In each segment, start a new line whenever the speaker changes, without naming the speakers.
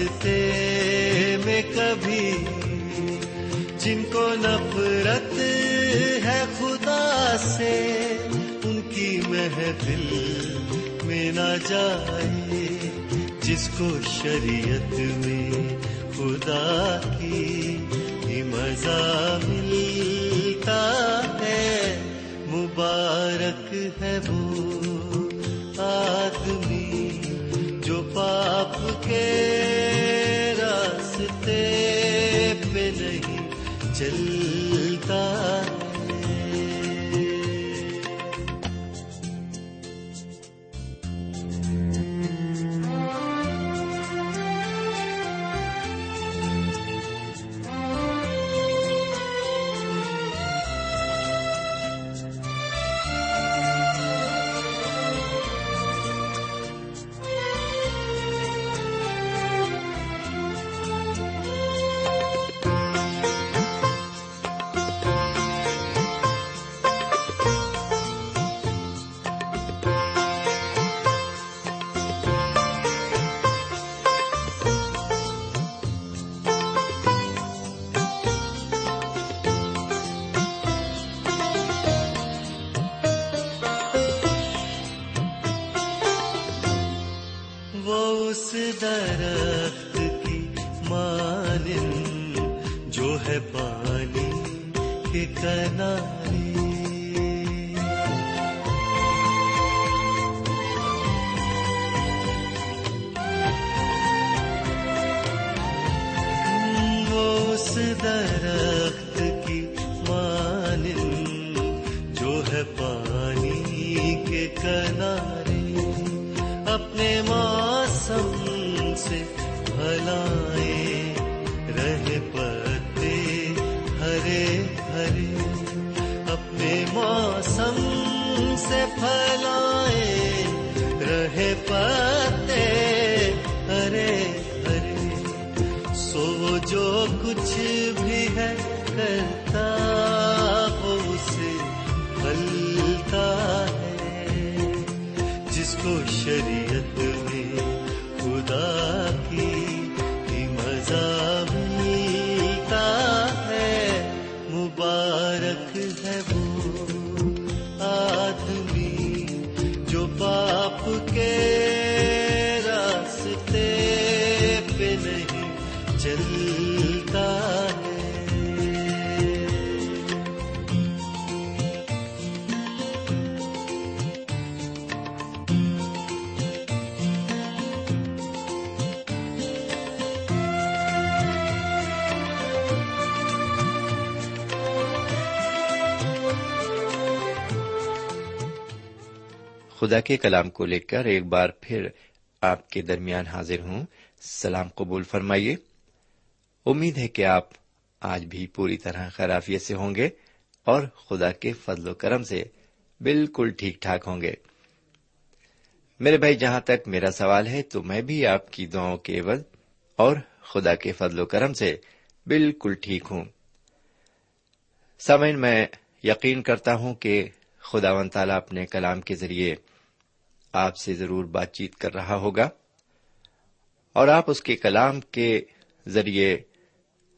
راستے میں کبھی جن کو نفرت ہے خدا سے، ان کی محفل میں نہ جائے، جس کو شریعت میں خدا کی ہی مزہ ملتا ہے۔ مبارک ہے وہ آدمی۔ پاپ کے راستے پہ نہیں چلتا کنارے اپنے موسم سے بھلائے رہے پتے ہرے ہرے اپنے موسم سے پھلائے رہے پتے کو
خدا کے کلام کو لے کر ایک بار پھر آپ کے درمیان حاضر ہوں۔ سلام قبول فرمائیے۔ امید ہے کہ آپ آج بھی پوری طرح خرافیت سے ہوں گے اور خدا کے فضل و کرم سے بالکل ٹھیک ٹھاک ہوں گے۔ میرے بھائی، جہاں تک میرا سوال ہے، تو میں بھی آپ کی دعاؤں کے عوض اور خدا کے فضل و کرم سے بالکل ٹھیک ہوں۔ سمن میں یقین کرتا ہوں کہ خدا و تعالی اپنے کلام کے ذریعے آپ سے ضرور بات چیت کر رہا ہوگا اور آپ اس کے کلام کے ذریعے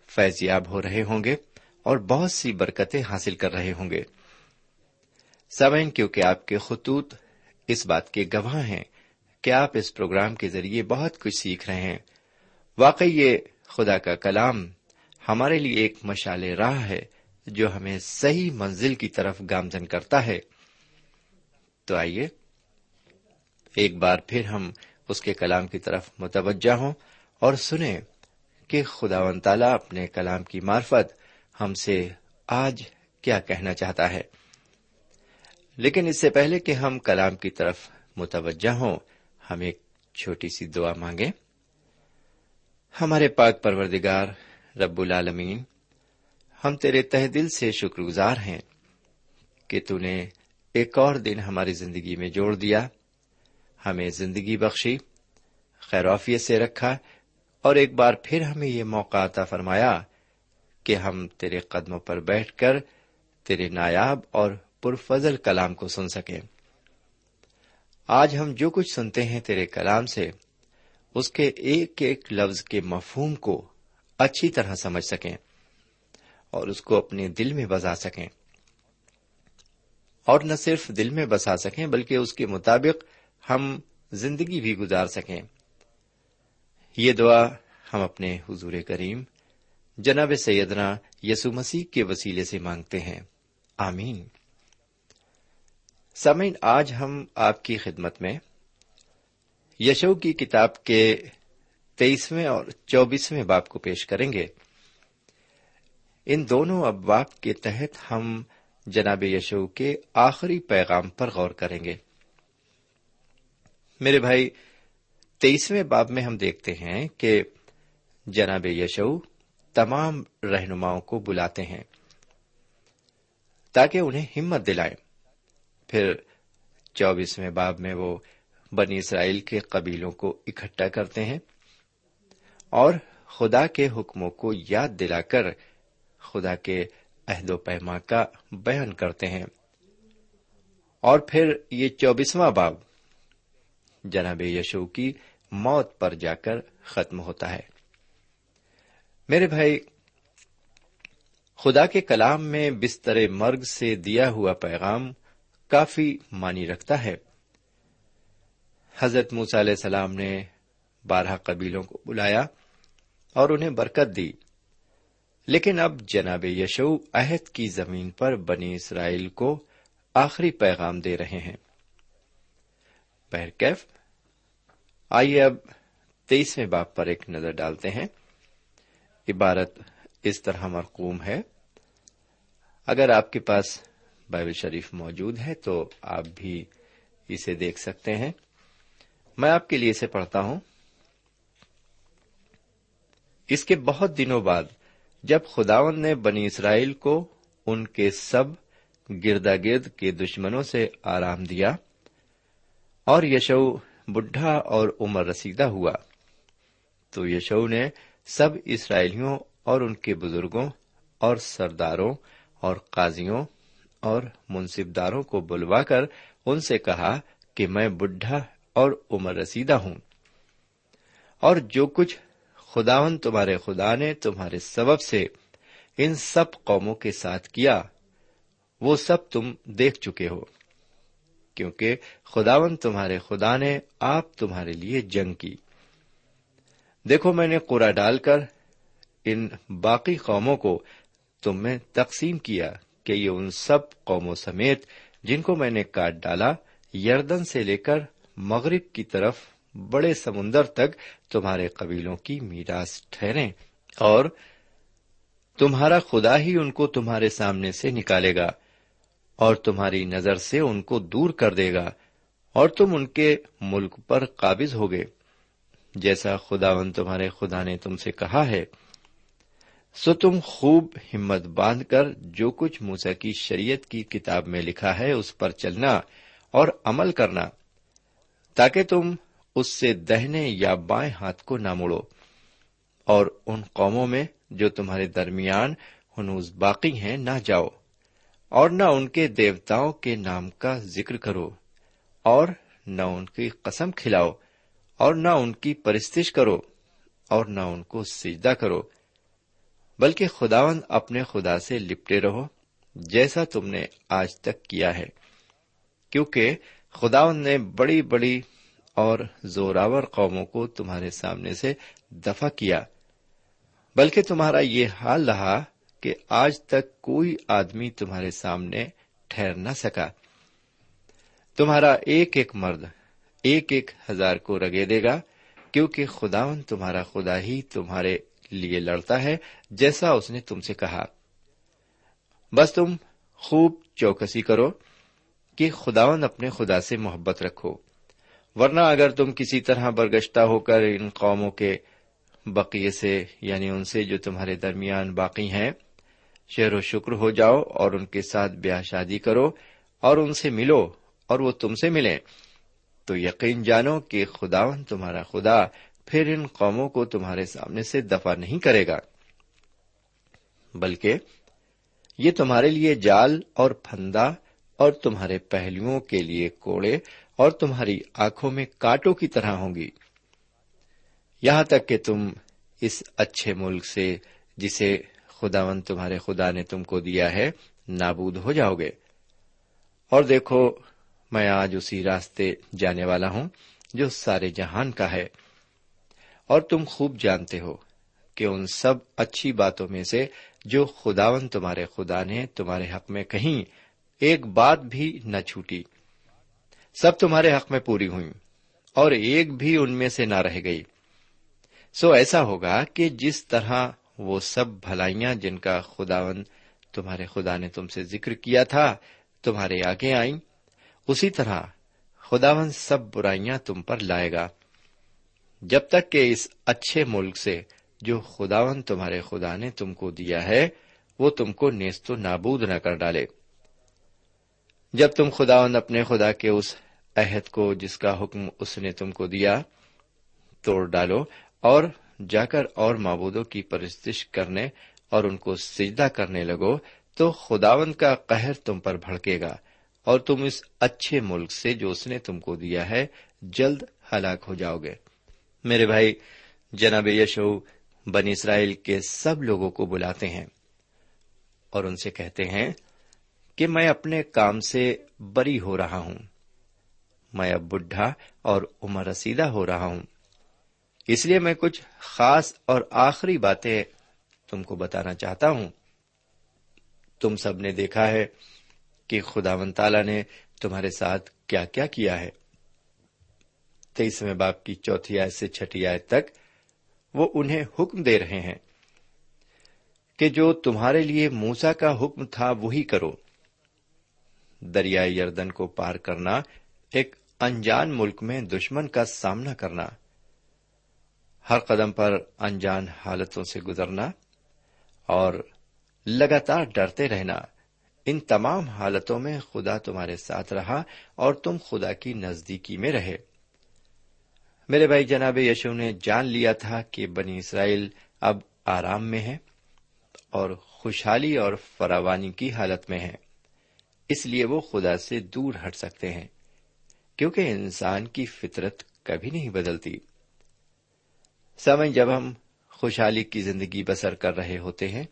فیضیاب ہو رہے ہوں گے اور بہت سی برکتیں حاصل کر رہے ہوں گے۔ سمین کیونکہ آپ کے خطوط اس بات کے گواہ ہیں کہ آپ اس پروگرام کے ذریعے بہت کچھ سیکھ رہے ہیں۔ واقعی یہ خدا کا کلام ہمارے لیے ایک مشال راہ ہے جو ہمیں صحیح منزل کی طرف گامزن کرتا ہے۔ تو آئیے ایک بار پھر ہم اس کے کلام کی طرف متوجہ ہوں اور سنیں کہ خدا و تعالی اپنے کلام کی مارفت ہم سے آج کیا کہنا چاہتا ہے۔ لیکن اس سے پہلے کہ ہم کلام کی طرف متوجہ ہوں، ہم ایک چھوٹی سی دعا مانگیں۔ ہمارے پاک پروردگار رب العالمین، ہم تیرے تہ دل سے شکر گزار ہیں کہ تو نے ایک اور دن ہماری زندگی میں جوڑ دیا۔ ہمیں زندگی بخشی خیروفیت سے رکھا، اور ایک بار پھر ہمیں یہ موقع عطا فرمایا کہ ہم تیرے قدموں پر بیٹھ کر تیرے نایاب اور پرفضل کلام کو سن سکیں۔ آج ہم جو کچھ سنتے ہیں تیرے کلام سے، اس کے ایک ایک لفظ کے مفہوم کو اچھی طرح سمجھ سکیں اور اس کو اپنے دل میں بسا سکیں۔ اور نہ صرف دل میں بسا سکیں، بلکہ اس کے مطابق ہم زندگی بھی گزار سکیں۔ یہ دعا ہم اپنے حضور کریم جناب سیدنا یسو مسیح کے وسیلے سے مانگتے ہیں۔ آمین۔ سمین آج ہم آپ کی خدمت میں یشو کی کتاب کے تیئیسویں اور چوبیسویں باپ کو پیش کریں گے۔ ان دونوں ابواب کے تحت ہم جناب یشو کے آخری پیغام پر غور کریں گے۔ میرے بھائی تیئیسویں باب میں ہم دیکھتے ہیں کہ جناب یشو تمام رہنماؤں کو بلاتے ہیں تاکہ انہیں ہمت دلائیں پھر چوبیسویں باب میں وہ بنی اسرائیل کے قبیلوں کو اکٹھا کرتے ہیں اور خدا کے حکموں کو یاد دلا کر خدا کے عہد و پیما کا بیان کرتے ہیں۔ اور پھر یہ چوبیسواں باب جناب یشو کی موت پر جا کر ختم ہوتا ہے۔ میرے بھائی، خدا کے کلام میں بستر مرگ سے دیا ہوا پیغام کافی مانی رکھتا ہے۔ حضرت موس علیہ السلام نے بارہ قبیلوں کو بلایا اور انہیں برکت دی۔ لیکن اب جناب یشو عہد کی زمین پر بنی اسرائیل کو آخری پیغام دے رہے ہیں۔ کیف آئیے اب تیئیسویں باپ پر ایک نظر ڈالتے ہیں۔ عبارت اس طرح مرقوم ہے۔ اگر آپ کے پاس بائبل شریف موجود ہے تو آپ بھی اسے دیکھ سکتے ہیں۔ میں آپ کے لیے اسے پڑھتا ہوں۔ اس کے بہت دنوں بعد جب خداون نے بنی اسرائیل کو ان کے سب گردا گرد کے دشمنوں سے آرام دیا اور یشو بڈھا اور عمر رسیدہ ہوا۔ تو یشو نے سب اسرائیلیوں اور ان کے بزرگوں اور سرداروں اور قاضیوں اور منصبداروں کو بلوا کر ان سے کہا کہ میں بڈھا اور عمر رسیدہ ہوں۔ اور جو کچھ خداون تمہارے خدا نے تمہارے سبب سے ان سب قوموں کے ساتھ کیا، وہ سب تم دیکھ چکے ہو۔ کیونکہ خداون تمہارے خدا نے آپ تمہارے لیے جنگ کی۔ دیکھو میں نے کوڑا ڈال کر ان باقی قوموں کو تم میں تقسیم کیا کہ یہ ان سب قوموں سمیت جن کو میں نے کاٹ ڈالا، یردن سے لے کر مغرب کی طرف بڑے سمندر تک تمہارے قبیلوں کی میراث ٹھہرے اور تمہارا خدا ہی ان کو تمہارے سامنے سے نکالے گا۔ اور تمہاری نظر سے ان کو دور کر دے گا اور تم ان کے ملک پر قابض ہوگے۔ جیسا خداون تمہارے خدا نے تم سے کہا ہے، سو تم خوب ہمت باندھ کر جو کچھ موسا کی شریعت کی کتاب میں لکھا ہے اس پر چلنا اور عمل کرنا، تاکہ تم اس سے دہنے یا بائیں ہاتھ کو نہ مڑو اور ان قوموں میں جو تمہارے درمیان ہنوز باقی ہیں، نہ جاؤ۔ اور نہ ان کے دیوتاؤں کے نام کا ذکر کرو، اور نہ ان کی قسم کھلاؤ، اور نہ ان کی پرستش کرو، اور نہ ان کو سجدہ کرو، بلکہ خداون اپنے خدا سے لپٹے رہو، جیسا تم نے آج تک کیا ہے۔ کیونکہ خداون نے بڑی بڑی اور زوراور قوموں کو تمہارے سامنے سے دفع کیا، بلکہ تمہارا یہ حال رہا کہ آج تک کوئی آدمی تمہارے سامنے ٹھہر نہ سکا۔ تمہارا ایک ایک مرد ایک ایک ہزار کو رگے دے گا، کیونکہ خداون تمہارا خدا ہی تمہارے لیے لڑتا ہے، جیسا اس نے تم سے کہا۔ بس تم خوب چوکسی کرو کہ خداون اپنے خدا سے محبت رکھو۔ ورنہ اگر تم کسی طرح برگشتہ ہو کر ان قوموں کے بقیے سے یعنی ان سے جو تمہارے درمیان باقی ہیں شہر و شکر ہو جاؤ اور ان کے ساتھ بیاہ شادی کرو اور ان سے ملو اور وہ تم سے ملیں۔ تو یقین جانو کہ خداون تمہارا خدا پھر ان قوموں کو تمہارے سامنے سے دفاع نہیں کرے گا۔ بلکہ یہ تمہارے لیے جال اور پھندا اور تمہارے پہلوؤں کے لیے کوڑے اور تمہاری آنکھوں میں کاٹوں کی طرح ہوں گی۔ یہاں تک کہ تم اس اچھے ملک سے جسے خداون تمہارے خدا نے تم کو دیا ہے، نابود ہو جاؤ گے۔ اور دیکھو، میں آج اسی راستے جانے والا ہوں جو سارے جہان کا ہے۔ اور تم خوب جانتے ہو کہ ان سب اچھی باتوں میں سے جو خداون تمہارے خدا نے تمہارے حق میں کہیں، ایک بات بھی نہ چھوٹی۔ سب تمہارے حق میں پوری ہوئی اور ایک بھی ان میں سے نہ رہ گئی۔ سو ایسا ہوگا کہ جس طرح وہ سب بھلائیاں جن کا خداون تمہارے خدا نے تم سے ذکر کیا تھا، تمہارے آگے آئیں۔ اسی طرح خداون سب برائیاں تم پر لائے گا۔ جب تک کہ اس اچھے ملک سے جو خداون تمہارے خدا نے تم کو دیا ہے، وہ تم کو نیست و نابود نہ کر ڈالے۔ جب تم خداون اپنے خدا کے اس عہد کو، جس کا حکم اس نے تم کو دیا، توڑ ڈالو اور جا کر اور معبودوں کی پرستش کرنے اور ان کو سجدہ کرنے لگو تو خداون کا قہر تم پر بھڑکے گا اور تم اس اچھے ملک سے جو اس نے تم کو دیا ہے جلد ہلاک ہو جاؤ گے۔ میرے بھائی، جناب یشو بن اسرائیل کے سب لوگوں کو بلاتے ہیں اور ان سے کہتے ہیں کہ میں اپنے کام سے بری ہو رہا ہوں، میں اب بڈھا اور عمر رسیدہ ہو رہا ہوں۔ اس لیے میں کچھ خاص اور آخری باتیں تم کو بتانا چاہتا ہوں۔ تم سب نے دیکھا ہے کہ خدا و تعالی نے تمہارے ساتھ کیا کیا کیا ہے۔ تیسویں باپ کی چوتھی آیت سے چھٹی آیت تک وہ انہیں حکم دے رہے ہیں کہ جو تمہارے لیے موسا کا حکم تھا وہی کرو۔ دریائے یردن کو پار کرنا ایک انجان ملک میں دشمن کا سامنا کرنا۔ ہر قدم پر انجان حالتوں سے گزرنا اور لگاتار ڈرتے رہنا، ان تمام حالتوں میں خدا تمہارے ساتھ رہا اور تم خدا کی نزدیکی میں رہے۔ میرے بھائی جناب یشو نے جان لیا تھا کہ بنی اسرائیل اب آرام میں ہے اور خوشحالی اور فراوانی کی حالت میں ہے اس لیے وہ خدا سے دور ہٹ سکتے ہیں، کیونکہ انسان کی فطرت کبھی نہیں بدلتی۔ سمے جب ہم خوشحالی کی زندگی بسر کر رہے ہوتے ہیں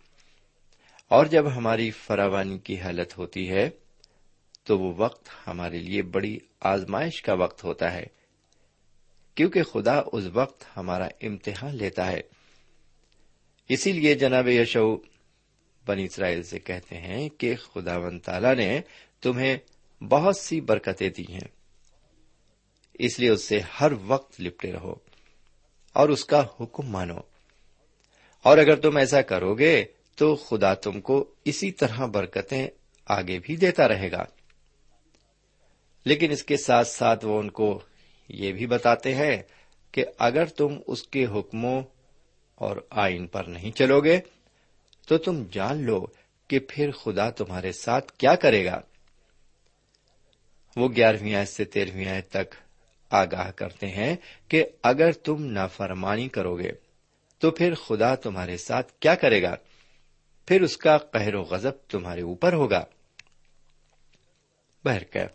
اور جب ہماری فراوانی کی حالت ہوتی ہے، تو وہ وقت ہمارے لیے بڑی آزمائش کا وقت ہوتا ہے، کیونکہ خدا اس وقت ہمارا امتحان لیتا ہے۔ اسی لیے جناب یشو بنی اسرائیل سے کہتے ہیں کہ خدا ون تالا نے تمہیں بہت سی برکتیں دی ہیں، اس لیے اس سے ہر وقت لپٹے رہو۔ اور اس کا حکم مانو۔ اور اگر تم ایسا کرو گے، تو خدا تم کو اسی طرح برکتیں آگے بھی دیتا رہے گا۔ لیکن اس کے ساتھ ساتھ وہ ان کو یہ بھی بتاتے ہیں کہ اگر تم اس کے حکموں اور آئین پر نہیں چلو گے، تو تم جان لو کہ پھر خدا تمہارے ساتھ کیا کرے گا۔ وہ گیارہویں آیت سے تیرہویں آیت تک آگاہ کرتے ہیں کہ اگر تم نافرمانی کرو گے، تو پھر خدا تمہارے ساتھ کیا کرے گا؟ پھر اس کا قہر و غضب تمہارے اوپر ہوگا۔ بہرکیف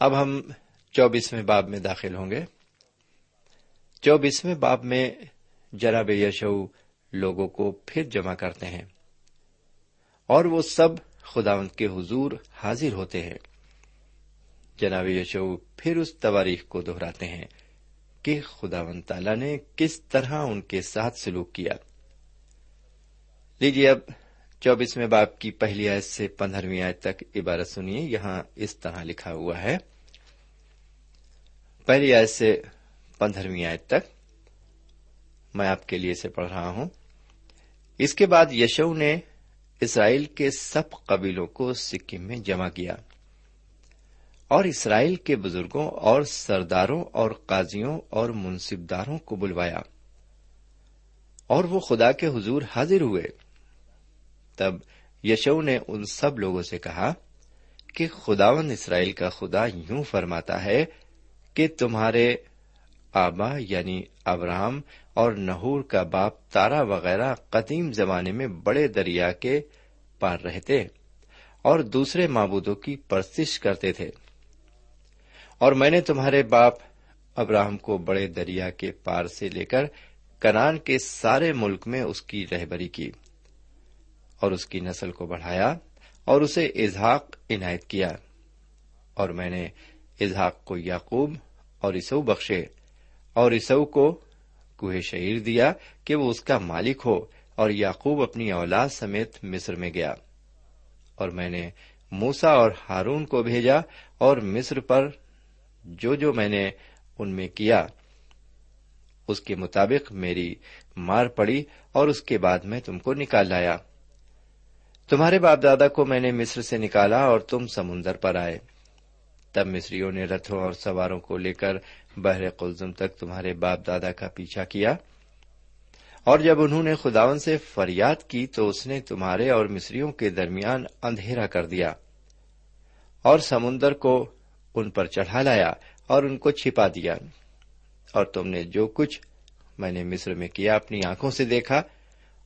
اب ہم چوبیسویں باب میں داخل ہوں گے۔ چوبیسویں باب میں جناب یشو لوگوں کو پھر جمع کرتے ہیں اور وہ سب خداوند کے حضور حاضر ہوتے ہیں۔ جناب یشو پھر اس تواریخ کو دہراتے ہیں کہ خدا و تعالی نے کس طرح ان کے ساتھ سلوک کیا۔ لیجیے اب چوبیسویں باپ کی پہلی آیت سے پندرہویں آیت تک عبارت سنیے، یہاں اس طرح لکھا ہوا ہے۔ پہلی آیت سے پندرہویں آیت تک میں آپ کے لیے اسے پڑھ رہا ہوں۔ اس کے بعد یشو نے اسرائیل کے سب قبیلوں کو سکم میں جمع کیا۔ اور اسرائیل کے بزرگوں اور سرداروں اور قاضیوں اور منصبداروں کو بلوایا۔ اور وہ خدا کے حضور حاضر ہوئے۔ تب یشو نے ان سب لوگوں سے کہا کہ خداون اسرائیل کا خدا یوں فرماتا ہے کہ تمہارے آبا یعنی ابراہم اور نہور کا باپ تارا وغیرہ قدیم زمانے میں بڑے دریا کے پار رہتے اور دوسرے معبودوں کی پرستش کرتے تھے۔ اور میں نے تمہارے باپ ابراہم کو بڑے دریا کے پار سے لے کر کنان کے سارے ملک میں اس کی رہبری کی اور اس کی نسل کو بڑھایا اور اسے اظہاق عنایت کیا اور میں نے اظہاق کو یعقوب اور اسو بخشے اور اسو کو کوہ شعیر دیا کہ وہ اس کا مالک ہو اور یعقوب اپنی اولاد سمیت مصر میں گیا اور میں نے موسا اور ہارون کو بھیجا اور مصر پر جو جو میں نے ان میں کیا، اس کے مطابق میری مار پڑی اور اس کے بعد میں تم کو نکال لایا۔ تمہارے باپ دادا کو میں نے مصر سے نکالا اور تم سمندر پر آئے۔ تب مصریوں نے رتھوں اور سواروں کو لے کر بحر قلزم تک تمہارے باپ دادا کا پیچھا کیا۔ اور جب انہوں نے خداون سے فریاد کی تو اس نے تمہارے اور مصریوں کے درمیان اندھیرا کر دیا۔ اور سمندر کو ان پر چڑھا لایا اور ان کو چھپا دیا۔ اور تم نے جو کچھ میں نے مصر میں کیا اپنی آنکھوں سے دیکھا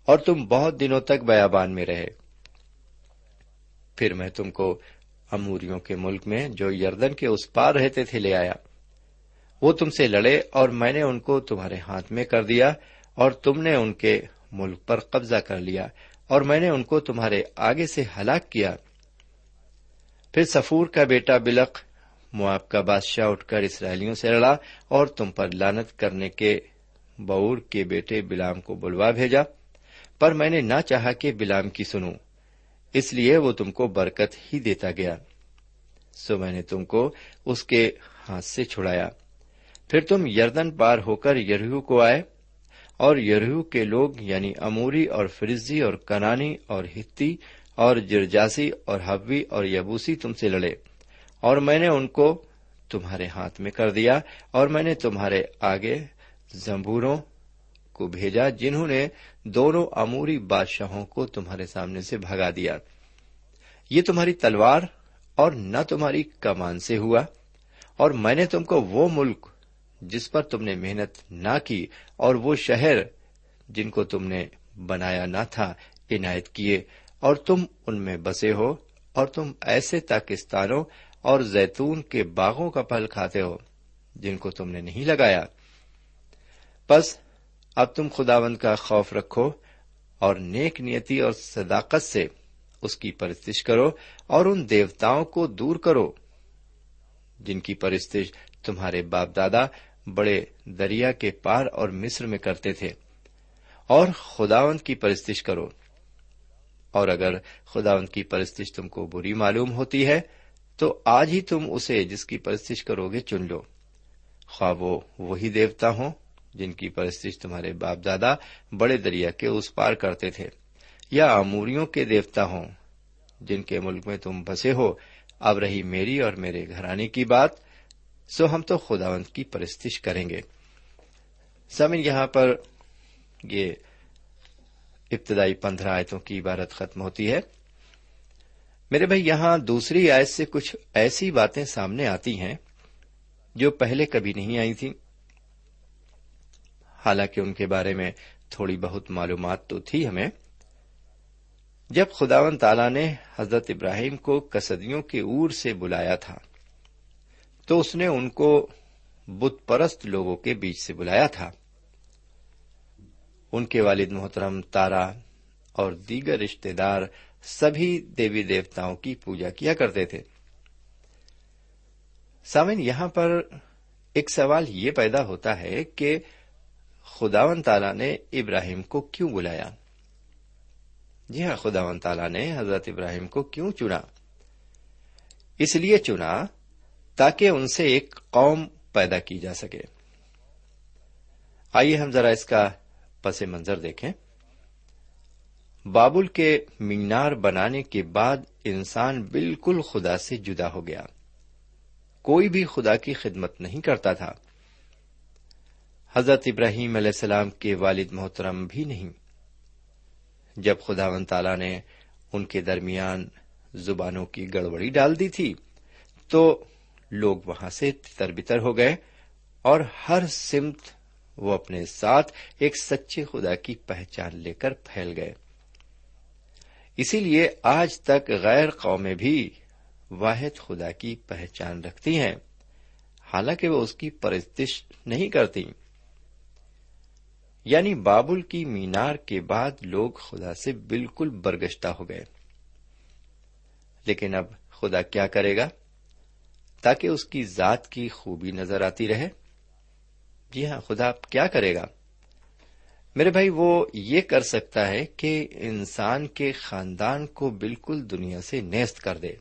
اور تم بہت دنوں تک بیابان میں رہے۔ پھر میں تم کو اموریوں کے ملک میں جو یردن کے اس پار رہتے تھے لے آیا۔ وہ تم سے لڑے اور میں نے ان کو تمہارے ہاتھ میں کر دیا اور تم نے ان کے ملک پر قبضہ کر لیا اور میں نے ان کو تمہارے آگے سے ہلاک کیا۔ پھر سفور کا بیٹا بلق مواب کا بادشاہ اٹھ کر اسرائیلیوں سے لڑا اور تم پر لانت کرنے کے بور کے بیٹے بلام کو بلوا بھیجا۔ پر میں نے نہ چاہا کہ بلام کی سنوں اس لیے وہ تم کو برکت ہی دیتا گیا۔ سو میں نے تم کو اس کے ہاتھ سے چھڑایا۔ پھر تم یردن پار ہو کر یرہو کو آئے اور یرہو کے لوگ یعنی اموری اور فرزی اور کنانی اور ہتی اور جرجاسی اور حبی اور یبوسی تم سے لڑے۔ اور میں نے ان کو تمہارے ہاتھ میں کر دیا اور میں نے تمہارے آگے زمبوروں کو بھیجا جنہوں نے دونوں اموری بادشاہوں کو تمہارے سامنے سے بھگا دیا۔ یہ تمہاری تلوار اور نہ تمہاری کمان سے ہوا اور میں نے تم کو وہ ملک جس پر تم نے محنت نہ کی اور وہ شہر جن کو تم نے بنایا نہ تھا عنایت کیے اور تم ان میں بسے ہو اور تم ایسے پاکستانوں اور زیتون کے باغوں کا پھل کھاتے ہو، جن کو تم نے نہیں لگایا۔ بس اب تم خداوند کا خوف رکھو اور نیک نیتی اور صداقت سے اس کی پرستش کرو اور ان دیوتاؤں کو دور کرو، جن کی پرستش تمہارے باپ دادا بڑے دریا کے پار اور مصر میں کرتے تھے۔ اور خداوند کی پرستش کرو۔ اور اگر خداوند کی پرستش تم کو بری معلوم ہوتی ہے تو آج ہی تم اسے جس کی پرستش کرو گے چن لو۔ خواہ وہ وہی دیوتا ہوں جن کی پرستش تمہارے باپ دادا بڑے دریا کے اس پار کرتے تھے، یا اموریوں کے دیوتا ہوں جن کے ملک میں تم بسے ہو۔ اب رہی میری اور میرے گھرانے کی بات، سو ہم تو خداوند کی پرستش کریں گے۔ سمن یہاں پر یہ ابتدائی پندرہ آیتوں کی عبارت ختم ہوتی ہے۔ میرے بھائی، یہاں دوسری آیت سے کچھ ایسی باتیں سامنے آتی ہیں جو پہلے کبھی نہیں آئی تھیں۔ حالانکہ ان کے بارے میں تھوڑی بہت معلومات تو تھی ہمیں۔ جب خداون تالا نے حضرت ابراہیم کو کسدیوں کے اور سے بلایا تھا، تو اس نے ان کو بت پرست لوگوں کے بیچ سے بلایا تھا۔ ان کے والد محترم تارا اور دیگر رشتے دار سبھی دیوی دیوتاؤں کی پوجا کیا کرتے تھے۔ سامن، یہاں پر ایک سوال یہ پیدا ہوتا ہے کہ خداون تالا نے ابراہیم کو کیوں بلایا؟ جی ہاں خداون تالا نے حضرت ابراہیم کو کیوں چنا؟ اس لیے چنا تاکہ ان سے ایک قوم پیدا کی جا سکے۔ آئیے ہم ذرا اس کا پس منظر دیکھیں۔ بابل کے مینار بنانے کے بعد انسان بالکل خدا سے جدا ہو گیا۔ کوئی بھی خدا کی خدمت نہیں کرتا تھا۔ حضرت ابراہیم علیہ السلام کے والد محترم بھی نہیں۔ جب خدا و تعالی نے ان کے درمیان زبانوں کی گڑبڑی ڈال دی تھی، تو لوگ وہاں سے تر بتر ہو گئے اور ہر سمت وہ اپنے ساتھ ایک سچے خدا کی پہچان لے کر پھیل گئے۔ اسی لیے آج تک غیر قومیں بھی واحد خدا کی پہچان رکھتی ہیں، حالانکہ وہ اس کی پرستش نہیں کرتی۔ یعنی بابل کی مینار کے بعد لوگ خدا سے بالکل برگشتہ ہو گئے۔ لیکن اب خدا کیا کرے گا؟ تاکہ اس کی ذات کی خوبی نظر آتی رہے۔ جی ہاں خدا کیا کرے گا؟ میرے بھائی، وہ یہ کر سکتا ہے کہ انسان کے خاندان کو بالکل دنیا سے نیست کر دے۔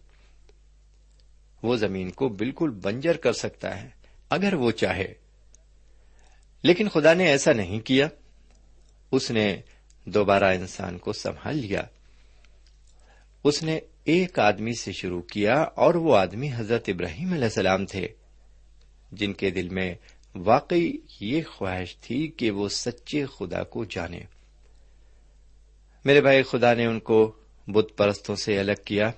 وہ زمین کو بالکل بنجر کر سکتا ہے، اگر وہ چاہے۔ لیکن خدا نے ایسا نہیں کیا۔ اس نے دوبارہ انسان کو سنبھال لیا۔ اس نے ایک آدمی سے شروع کیا اور وہ آدمی حضرت ابراہیم علیہ السلام تھے، جن کے دل میں واقعی یہ خواہش تھی کہ وہ سچے خدا کو جانے۔ میرے بھائی، خدا نے ان کو بت پرستوں سے الگ کیا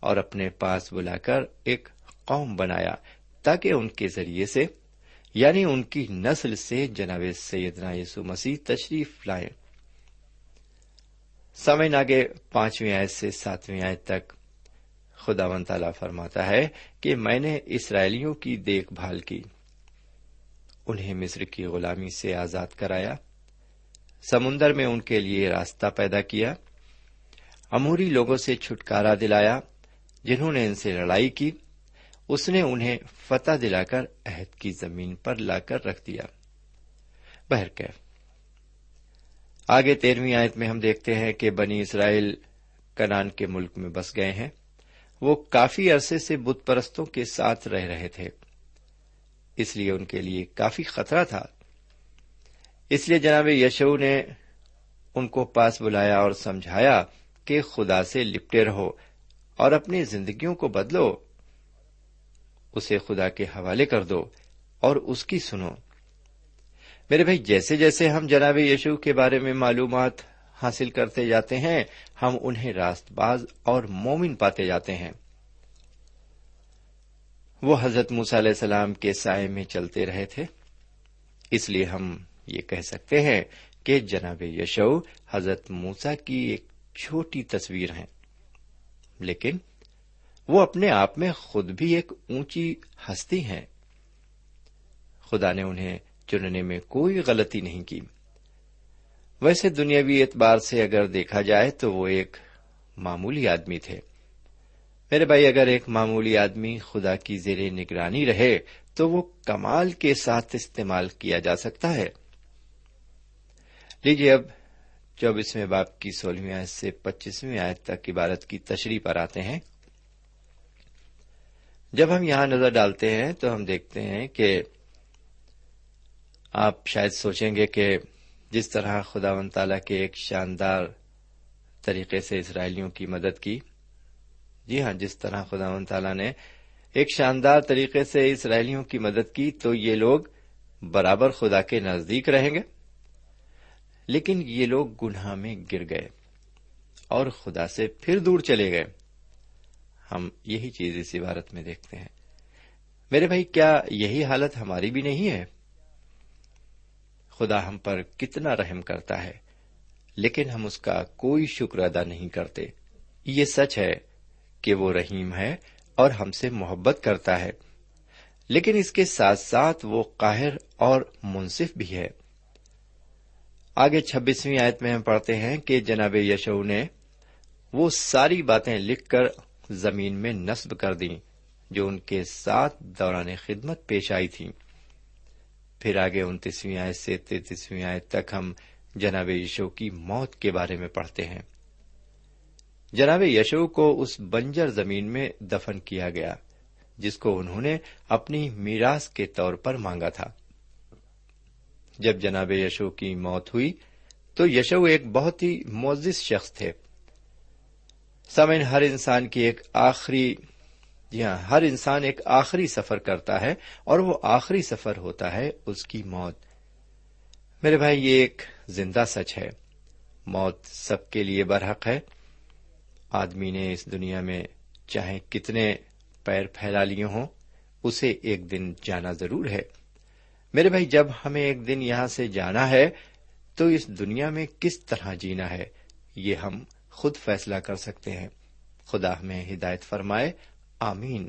اور اپنے پاس بلا کر ایک قوم بنایا تاکہ ان کے ذریعے سے یعنی ان کی نسل سے جناب سیدنا یسو مسیح تشریف لائے سمے ناگے پانچویں آیت سے ساتویں آیت تک خدا و تعالی فرماتا ہے کہ میں نے اسرائیلیوں کی دیکھ بھال کی۔ انہیں مصر کی غلامی سے آزاد کرایا، سمندر میں ان کے لیے راستہ پیدا کیا، اموری لوگوں سے چھٹکارا دلایا جنہوں نے ان سے لڑائی کی، اس نے انہیں فتح دلا کر عہد کی زمین پر لا کر رکھ دیا۔ بہرکیف آگے تیرہویں آیت میں ہم دیکھتے ہیں کہ بنی اسرائیل کنان کے ملک میں بس گئے ہیں۔ وہ کافی عرصے سے بت پرستوں کے ساتھ رہ رہے تھے۔ اس لیے ان کے لیے کافی خطرہ تھا۔ اس لیے جناب یشو نے ان کو پاس بلایا اور سمجھایا کہ خدا سے لپٹے رہو اور اپنی زندگیوں کو بدلو۔ اسے خدا کے حوالے کر دو اور اس کی سنو۔ میرے بھائی، جیسے جیسے ہم جناب یشو کے بارے میں معلومات حاصل کرتے جاتے ہیں، ہم انہیں راست باز اور مومن پاتے جاتے ہیں۔ وہ حضرت موس علیہ السلام کے سائے میں چلتے رہے تھے۔ اس لیے ہم یہ کہہ سکتے ہیں کہ جناب یشو حضرت موسا کی ایک چھوٹی تصویر ہیں۔ لیکن وہ اپنے آپ میں خود بھی ایک اونچی ہستی ہیں۔ خدا نے انہیں چننے میں کوئی غلطی نہیں کی۔ ویسے دنیاوی اعتبار سے اگر دیکھا جائے تو وہ ایک معمولی آدمی تھے۔ میرے بھائی، اگر ایک معمولی آدمی خدا کی زیر نگرانی رہے، تو وہ کمال کے ساتھ استعمال کیا جا سکتا ہے۔ لیجیے اب چوبیسویں باپ کی سولہویں آیت سے پچیسویں آیت تک عبارت کی تشریح پر آتے ہیں۔ جب ہم یہاں نظر ڈالتے ہیں، تو ہم دیکھتے ہیں کہ آپ شاید سوچیں گے کہ جس طرح خدا و تعالی کے ایک شاندار طریقے سے اسرائیلیوں کی مدد کی جی ہاں جس طرح خدا و تعالیٰ نے ایک شاندار طریقے سے اسرائیلیوں کی مدد کی، تو یہ لوگ برابر خدا کے نزدیک رہیں گے۔ لیکن یہ لوگ گناہ میں گر گئے اور خدا سے پھر دور چلے گئے۔ ہم یہی چیز اس عبارت میں دیکھتے ہیں۔ میرے بھائی، کیا یہی حالت ہماری بھی نہیں ہے؟ خدا ہم پر کتنا رحم کرتا ہے، لیکن ہم اس کا کوئی شکر ادا نہیں کرتے۔ یہ سچ ہے کہ وہ رحیم ہے اور ہم سے محبت کرتا ہے۔ لیکن اس کے ساتھ ساتھ وہ قاہر اور منصف بھی ہے۔ آگے چھبیسویں آیت میں ہم پڑھتے ہیں کہ جناب یشو نے وہ ساری باتیں لکھ کر زمین میں نصب کر دیں جو ان کے ساتھ دوران خدمت پیش آئی تھی پھر آگے انتیسویں آیت سے تینتیسویں آیت تک ہم جناب یشو کی موت کے بارے میں پڑھتے ہیں۔ جناب یشو کو اس بنجر زمین میں دفن کیا گیا، جس کو انہوں نے اپنی میراث کے طور پر مانگا تھا۔ جب جناب یشو کی موت ہوئی، تو یشو ایک بہت ہی معزز شخص تھے۔ سمن ہر انسان کی ایک آخری جی ہاں ہر انسان ایک آخری سفر کرتا ہے اور وہ آخری سفر ہوتا ہے اس کی موت۔ میرے بھائی، یہ ایک زندہ سچ ہے۔ موت سب کے لیے برحق ہے۔ آدمی نے اس دنیا میں چاہے کتنے پیر پھیلا لیے ہوں، اسے ایک دن جانا ضرور ہے۔ میرے بھائی، جب ہمیں ایک دن یہاں سے جانا ہے، تو اس دنیا میں کس طرح جینا ہے، یہ ہم خود فیصلہ کر سکتے ہیں۔ خدا ہمیں ہدایت فرمائے۔ آمین۔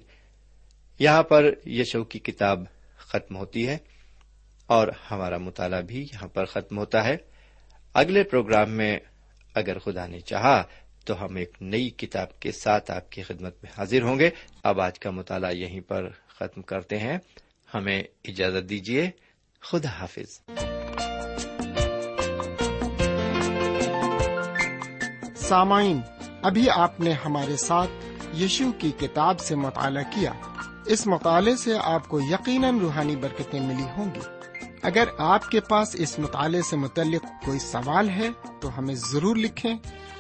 یہاں پر یشو کی کتاب ختم ہوتی ہے اور ہمارا مطالعہ بھی یہاں پر ختم ہوتا ہے۔ اگلے پروگرام میں اگر خدا نے چاہا تو ہم ایک نئی کتاب کے ساتھ آپ کی خدمت میں حاضر ہوں گے۔ اب آج کا مطالعہ یہیں پر ختم کرتے ہیں۔ ہمیں اجازت دیجیے خدا حافظ۔
سامعین، ابھی آپ نے ہمارے ساتھ یشو کی کتاب سے مطالعہ کیا۔ اس مطالعے سے آپ کو یقیناً روحانی برکتیں ملی ہوں گی۔ اگر آپ کے پاس اس مطالعے سے متعلق کوئی سوال ہے تو ہمیں ضرور لکھیں۔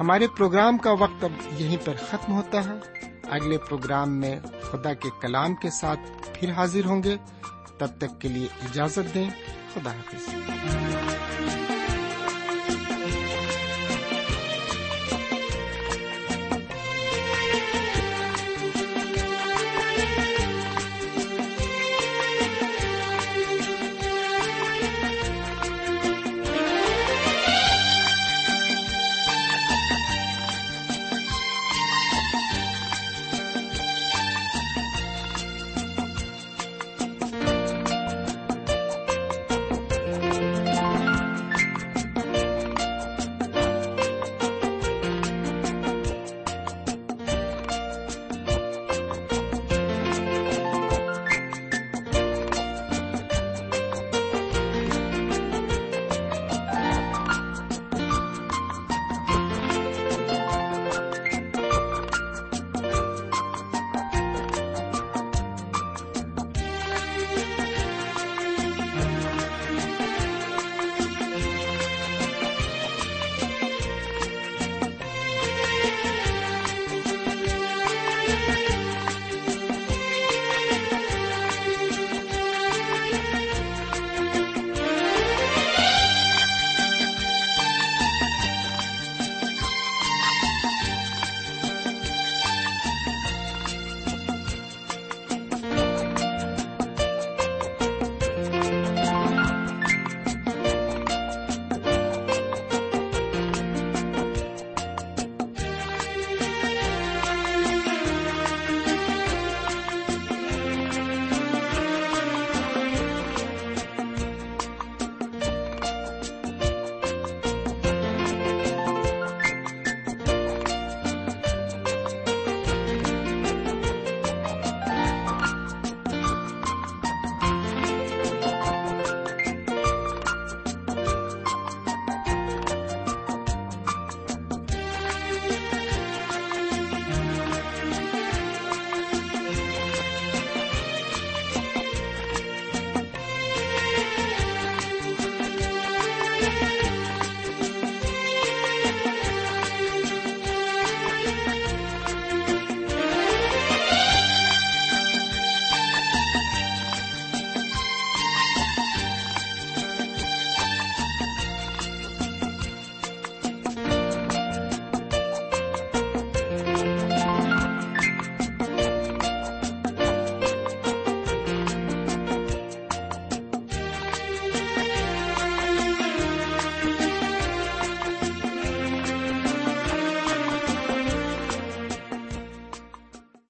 ہمارے پروگرام کا وقت اب یہیں پر ختم ہوتا ہے۔ اگلے پروگرام میں خدا کے کلام کے ساتھ پھر حاضر ہوں گے۔ تب تک کے لیے اجازت دیں۔ خدا حافظ۔